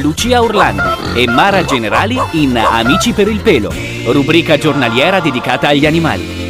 Lucia Orlandi e Mara Generali in Amici per il pelo, rubrica giornaliera dedicata agli animali.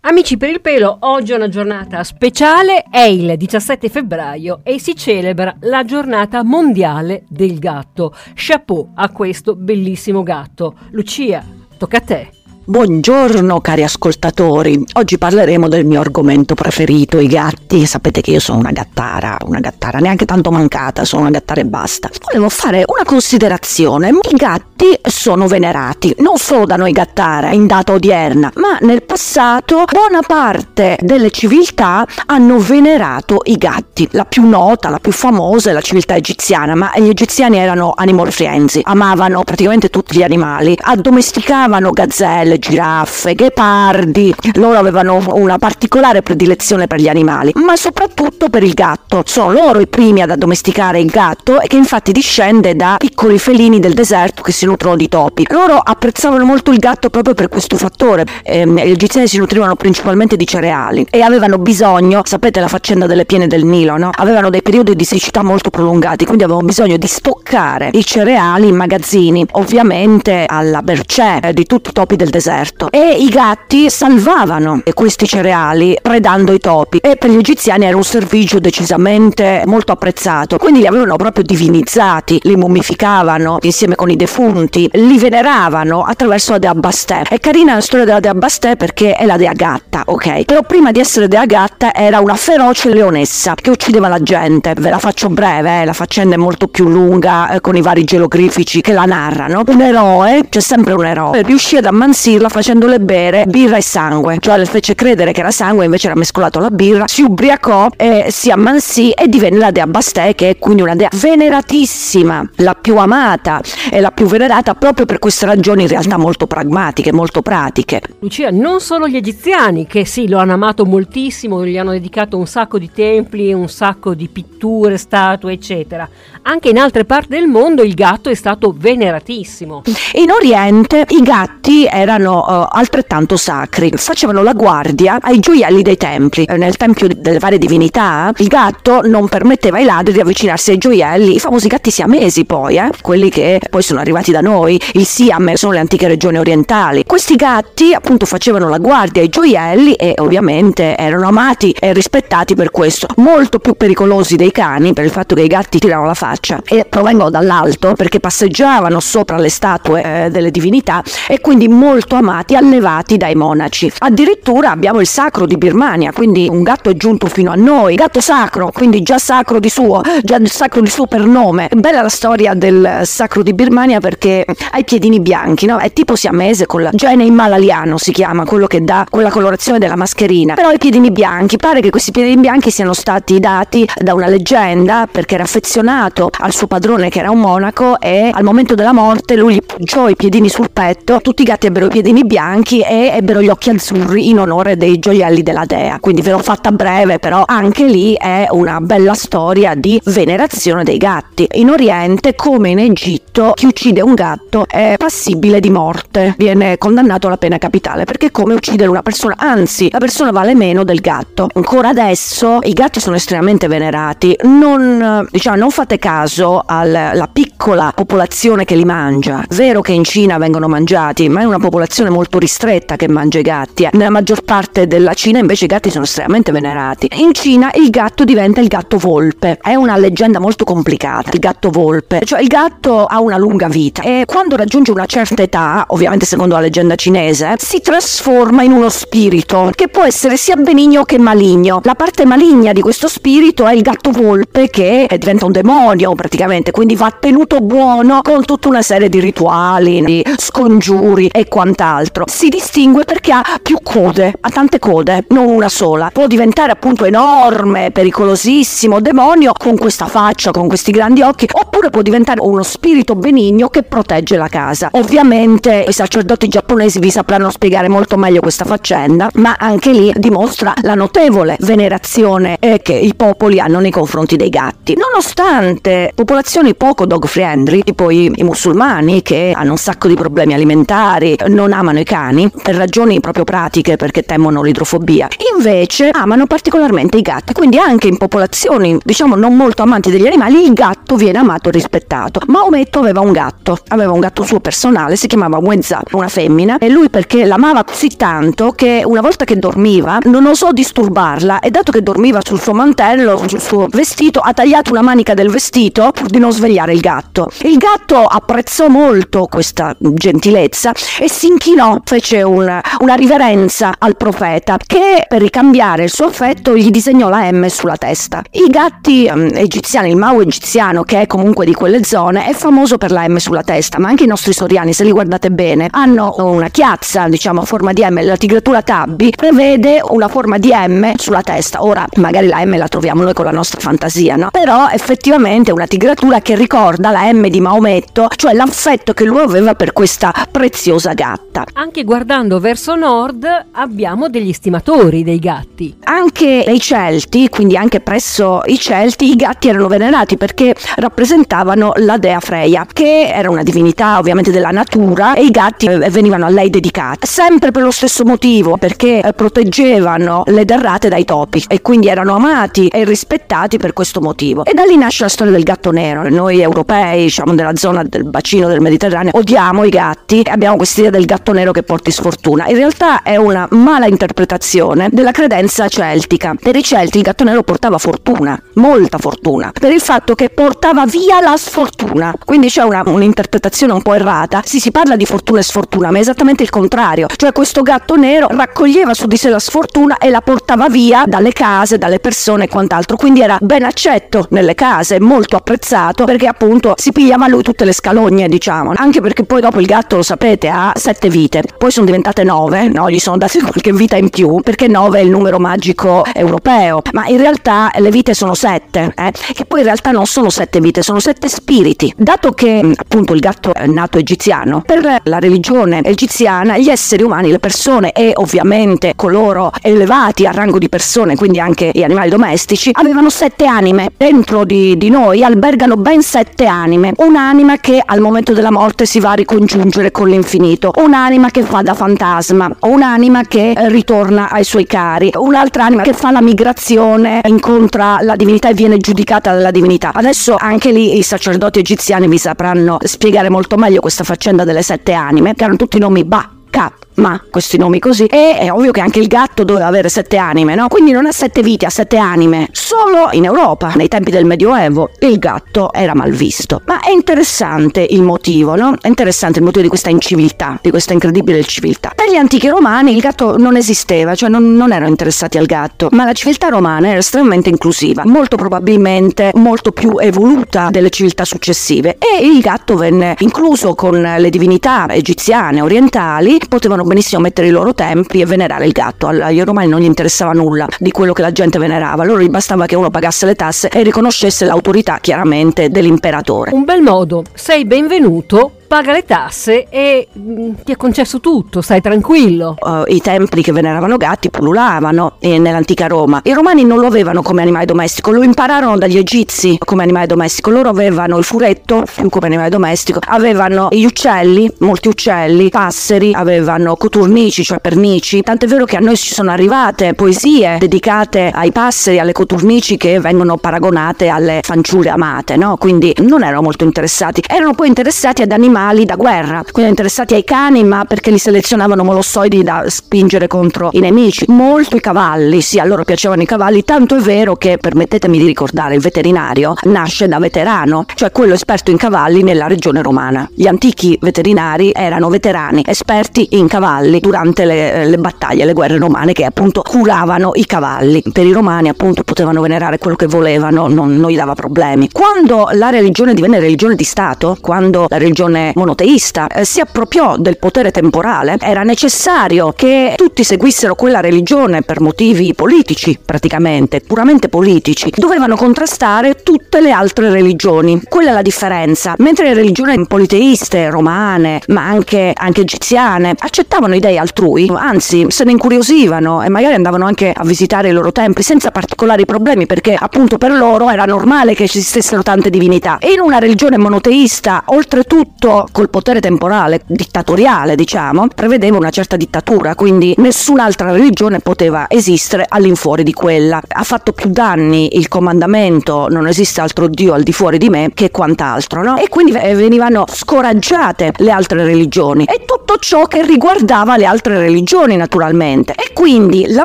Amici per il pelo, oggi è una giornata speciale, è il 17 febbraio e si celebra la giornata mondiale del gatto. Chapeau a questo bellissimo gatto. Lucia, tocca a te. Buongiorno cari ascoltatori, oggi parleremo del mio argomento preferito, i gatti. Sapete che io sono una gattara, una gattara neanche tanto mancata, sono una gattara e basta. Volevo fare una considerazione, i gatti sono venerati, non solo da noi gattara in data odierna, ma nel passato buona parte delle civiltà hanno venerato i gatti. La più nota, la più famosa è la civiltà egiziana, ma gli egiziani erano animal frenzy, amavano praticamente tutti gli animali, addomesticavano gazzelle, giraffe, ghepardi. Loro avevano una particolare predilezione per gli animali, ma soprattutto per il gatto. Sono loro i primi ad addomesticare il gatto e che infatti discende da piccoli felini del deserto che si nutrono di topi. Loro apprezzavano molto il gatto proprio per questo fattore. Eh, gli egiziani si nutrivano principalmente di cereali e avevano bisogno, sapete la faccenda delle piene del Nilo, no? Avevano dei periodi di siccità molto prolungati, quindi avevano bisogno di stoccare i cereali in magazzini, ovviamente alla bercè eh, di tutti i topi del deserto deserto e i gatti salvavano questi cereali predando i topi. E per gli egiziani era un servigio decisamente molto apprezzato quindi li avevano proprio divinizzati li mummificavano insieme con i defunti li veneravano attraverso la dea Bastet è carina la storia della dea Bastet perché è la dea gatta ok? Però prima di essere dea gatta era una feroce leonessa che uccideva la gente. Ve la faccio breve eh? la faccenda è molto più lunga eh, con i vari gelografici che la narrano. Un eroe c'è sempre un eroe riuscì ad ammansire ucciderla facendole bere birra e sangue, cioè le fece credere che era sangue invece era mescolato alla birra, si ubriacò e si ammansì e divenne la dea Bastet che è quindi una dea veneratissima, la più amata e la più venerata proprio per queste ragioni in realtà molto pragmatiche, molto pratiche. Lucia, non solo gli egiziani che sì lo hanno amato moltissimo, gli hanno dedicato un sacco di templi, un sacco di pitture, statue eccetera, anche in altre parti del mondo il gatto è stato veneratissimo. In Oriente i gatti erano erano uh, altrettanto sacri. Facevano la guardia ai gioielli dei templi. Eh, nel tempio delle varie divinità il gatto non permetteva ai ladri di avvicinarsi ai gioielli, i famosi gatti siamesi poi, eh? quelli che poi sono arrivati da noi, il Siam sono le antiche regioni orientali. Questi gatti appunto facevano la guardia ai gioielli e ovviamente erano amati e rispettati per questo, molto più pericolosi dei cani per il fatto che i gatti tirano la faccia e provengono dall'alto perché passeggiavano sopra le statue eh, delle divinità e quindi molto amati allevati dai monaci. Addirittura abbiamo il sacro di Birmania, quindi un gatto è giunto fino a noi, gatto sacro, quindi già sacro di suo, già sacro di suo per nome. Bella la storia del sacro di Birmania perché ha i piedini bianchi, no? È tipo siamese con la gene himalaiano si chiama, quello che dà quella colorazione della mascherina. Però i piedini bianchi, pare che questi piedini bianchi siano stati dati da una leggenda perché era affezionato al suo padrone che era un monaco e al momento della morte lui gli poggiò i piedini sul petto, tutti i gatti ebbero i piedini piedini bianchi e ebbero gli occhi azzurri in onore dei gioielli della dea. Quindi ve l'ho fatta breve, però anche lì è una bella storia di venerazione dei gatti. In Oriente, come in Egitto, chi uccide un gatto è passibile di morte, viene condannato alla pena capitale perché è come uccidere una persona, anzi la persona vale meno del gatto. Ancora adesso i gatti sono estremamente venerati, non, diciamo, non fate caso alla piccola popolazione che li mangia. Vero che in Cina vengono mangiati, ma è una popolazione popolazione molto ristretta che mangia i gatti. Eh. Nella maggior parte della Cina invece i gatti sono estremamente venerati. In Cina il gatto diventa il gatto volpe. È una leggenda molto complicata, il gatto volpe. Cioè il gatto ha una lunga vita e quando raggiunge una certa età, ovviamente secondo la leggenda cinese, si trasforma in uno spirito che può essere sia benigno che maligno. La parte maligna di questo spirito è il gatto volpe che diventa un demonio praticamente, quindi va tenuto buono con tutta una serie di rituali, di scongiuri e quant'altro quant'altro. Si distingue perché ha più code, ha tante code, non una sola. Può diventare appunto enorme, pericolosissimo, demonio con questa faccia, con questi grandi occhi, oppure può diventare uno spirito benigno che protegge la casa. Ovviamente i sacerdoti giapponesi vi sapranno spiegare molto meglio questa faccenda, ma anche lì dimostra la notevole venerazione eh, che i popoli hanno nei confronti dei gatti. Nonostante popolazioni poco dog friendly, tipo i, i musulmani che hanno un sacco di problemi alimentari, non amano i cani per ragioni proprio pratiche perché temono l'idrofobia. Invece amano particolarmente i gatti, quindi anche in popolazioni diciamo non molto amanti degli animali il gatto viene amato e rispettato. Maometto aveva un gatto, aveva un gatto suo personale, si chiamava Wenza, una femmina, e lui perché l'amava così tanto che una volta che dormiva non osò disturbarla e dato che dormiva sul suo mantello, sul suo vestito, ha tagliato una manica del vestito pur di non svegliare il gatto. Il gatto apprezzò molto questa gentilezza e si inchinò, fece una, una riverenza al profeta che per ricambiare il suo affetto gli disegnò la M sulla testa. I gatti um, egiziani, il Mao egiziano che è comunque di quelle zone, è famoso per la M sulla testa, ma anche i nostri soriani, se li guardate bene, hanno una chiazza, diciamo, a forma di M. La tigratura Tabby prevede una forma di M sulla testa. Ora, magari la M la troviamo noi con la nostra fantasia, no? Però effettivamente è una tigratura che ricorda la M di Maometto, cioè l'affetto che lui aveva per questa preziosa gatta. Anche guardando verso nord abbiamo degli stimatori dei gatti. Anche nei Celti, quindi anche presso i Celti, i gatti erano venerati perché rappresentavano la dea Freya, che era una divinità ovviamente della natura e i gatti eh, venivano a lei dedicati. Sempre per lo stesso motivo, perché eh, proteggevano le derrate dai topi e quindi erano amati e rispettati per questo motivo. E da lì nasce la storia del gatto nero. Noi europei, diciamo della zona del bacino del Mediterraneo, odiamo i gatti e abbiamo quest'idea del gatto nero che porti sfortuna. In realtà è una mala interpretazione della credenza celtica. Per i Celti il gatto nero portava fortuna, molta fortuna, per il fatto che portava via la sfortuna. Quindi c'è una, un'interpretazione un po' errata. Sì, si parla di fortuna e sfortuna, ma è esattamente il contrario. Cioè questo gatto nero raccoglieva su di sé la sfortuna e la portava via dalle case, dalle persone e quant'altro. Quindi era ben accetto nelle case, molto apprezzato perché appunto si pigliava lui tutte le scalogne, diciamo. Anche perché poi dopo il gatto, lo sapete, ha sette vite. Poi sono diventate nove, no? Gli sono date qualche vita in più perché nove è il numero magico europeo. Ma in realtà le vite sono sette, eh? che poi in realtà non sono sette vite, sono sette spiriti. Dato che appunto il gatto è nato egiziano, per la religione egiziana gli esseri umani, le persone e ovviamente coloro elevati a rango di persone, quindi anche gli animali domestici, avevano sette anime. Dentro di, di noi albergano ben sette anime. Un'anima che al momento della morte si va a ricongiungere con l'infinito, un'anima che fa da fantasma, un'anima che eh, ritorna ai suoi cari, un'altra anima che fa la migrazione, incontra la divinità e viene giudicata dalla divinità. Adesso anche lì i sacerdoti egiziani vi sapranno spiegare molto meglio questa faccenda delle sette anime, che erano tutti nomi Ba, Ka, ma questi nomi così. E è ovvio che anche il gatto doveva avere sette anime, no? Quindi non ha sette vite, ha sette anime. Solo in Europa, nei tempi del Medioevo, il gatto era mal visto. Ma è interessante il motivo, no? È interessante il motivo di questa inciviltà, di questa incredibile civiltà. Per gli antichi romani il gatto non esisteva, cioè non, non erano interessati al gatto, ma la civiltà romana era estremamente inclusiva, molto probabilmente molto più evoluta delle civiltà successive. E il gatto venne incluso con le divinità egiziane, orientali, potevano benissimo mettere i loro tempi e venerare il gatto. Ai romani non gli interessava nulla di quello che la gente venerava, loro gli bastava che uno pagasse le tasse e riconoscesse l'autorità chiaramente dell'imperatore. Un bel modo, sei benvenuto paga le tasse e mh, ti è concesso tutto, stai tranquillo. Uh, I templi che veneravano gatti pullulavano eh, nell'antica Roma. I romani non lo avevano come animale domestico, lo impararono dagli egizi come animale domestico. Loro avevano il furetto come animale domestico, avevano gli uccelli, molti uccelli, passeri, avevano coturnici, cioè pernici. Tant'è vero che a noi ci sono arrivate poesie dedicate ai passeri, alle coturnici che vengono paragonate alle fanciulle amate, no? Quindi non erano molto interessati. Erano poi interessati ad animali animali da guerra, quindi interessati ai cani ma perché li selezionavano molossoidi da spingere contro i nemici. Molto i cavalli, sì, a loro piacevano i cavalli, tanto è vero che, permettetemi di ricordare, il veterinario nasce da veterano, cioè quello esperto in cavalli nella regione romana. Gli antichi veterinari erano veterani, esperti in cavalli durante le, le battaglie, le guerre romane che appunto curavano i cavalli. Per i romani appunto potevano venerare quello che volevano, non, non gli dava problemi. Quando la religione divenne religione di Stato, quando la religione monoteista, eh, si appropriò del potere temporale. Era necessario che tutti seguissero quella religione per motivi politici, praticamente, puramente politici. Dovevano contrastare tutte le altre religioni. Quella è la differenza. Mentre le religioni politeiste, romane, ma anche, anche egiziane, accettavano idee altrui, anzi se ne incuriosivano e magari andavano anche a visitare i loro templi senza particolari problemi perché appunto per loro era normale che esistessero tante divinità. E in una religione monoteista, oltretutto col potere temporale, dittatoriale diciamo, prevedeva una certa dittatura, quindi nessun'altra religione poteva esistere all'infuori di quella. Ha fatto più danni il comandamento non esiste altro Dio al di fuori di me che quant'altro, no? E quindi venivano scoraggiate le altre religioni e tutto ciò che riguardava le altre religioni naturalmente. E quindi la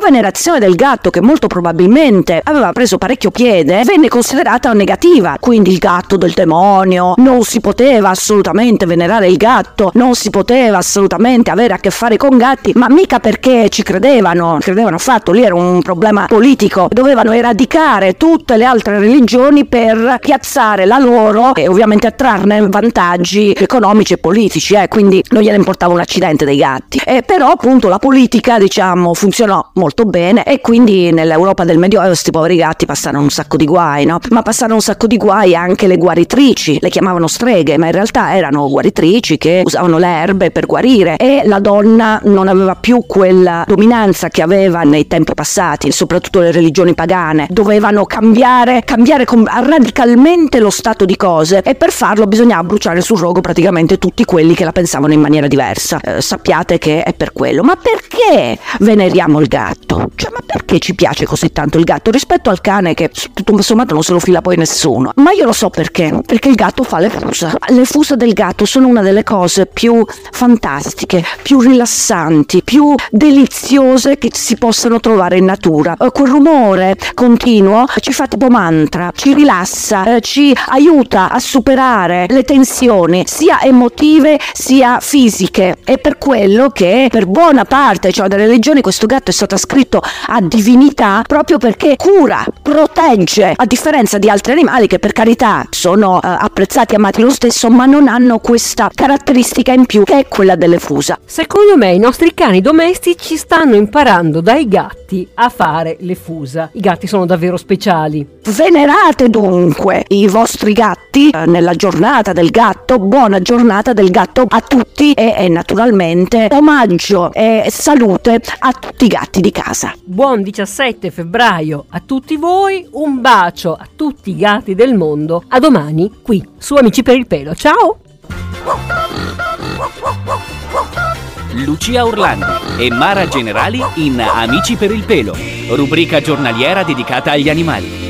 venerazione del gatto che molto probabilmente aveva preso parecchio piede venne considerata negativa, quindi il gatto del demonio, non si poteva assolutamente venerare il gatto, non si poteva assolutamente avere a che fare con gatti, ma mica perché ci credevano, credevano affatto, lì era un problema politico, dovevano eradicare tutte le altre religioni per piazzare la loro e ovviamente attrarne vantaggi economici e politici, eh, quindi non gliene importava un accidente dei gatti. Eh, però appunto la politica diciamo funzionò molto bene e quindi nell'Europa del Medioevo questi poveri gatti passarono un sacco di guai, no? Ma passarono un sacco di guai anche le guaritrici, le chiamavano streghe, ma in realtà erano guaritrici che usavano le erbe per guarire e la donna non aveva più quella dominanza che aveva nei tempi passati, soprattutto le religioni pagane, dovevano cambiare, cambiare radicalmente lo stato di cose e per farlo bisognava bruciare sul rogo praticamente tutti quelli che la pensavano in maniera diversa. Eh, sappiate che è per quello. Ma perché veneriamo il gatto? Cioè, ma perché ci piace così tanto il gatto rispetto al cane che tutto sommato non se lo fila poi nessuno? Ma io lo so perché. Perché il gatto fa le fusa. Le fusa del gatto sono una delle cose più fantastiche, più rilassanti, più deliziose che si possano trovare in natura. Eh, quel rumore continuo ci fa tipo mantra, ci rilassa, eh, ci aiuta a superare le tensioni sia emotive sia fisiche. È per quello che per buona parte cioè, delle religioni questo gatto è stato ascritto a divinità proprio perché cura, protegge, a differenza di altri animali che per carità sono eh, apprezzati amati lo stesso, ma non hanno questa caratteristica in più che è quella delle fusa. Secondo me i nostri cani domestici stanno imparando dai gatti a fare le fusa. I gatti sono davvero speciali. Venerate dunque i vostri gatti eh, nella giornata del gatto, buona giornata del gatto a tutti e, e naturalmente omaggio e salute a tutti i gatti di casa. Buon 17 febbraio a tutti voi, un bacio a tutti i gatti del mondo. A domani qui su Amici per il pelo. Ciao! Lucia Orlandi e Mara Generali in Amici per il pelo, rubrica giornaliera dedicata agli animali.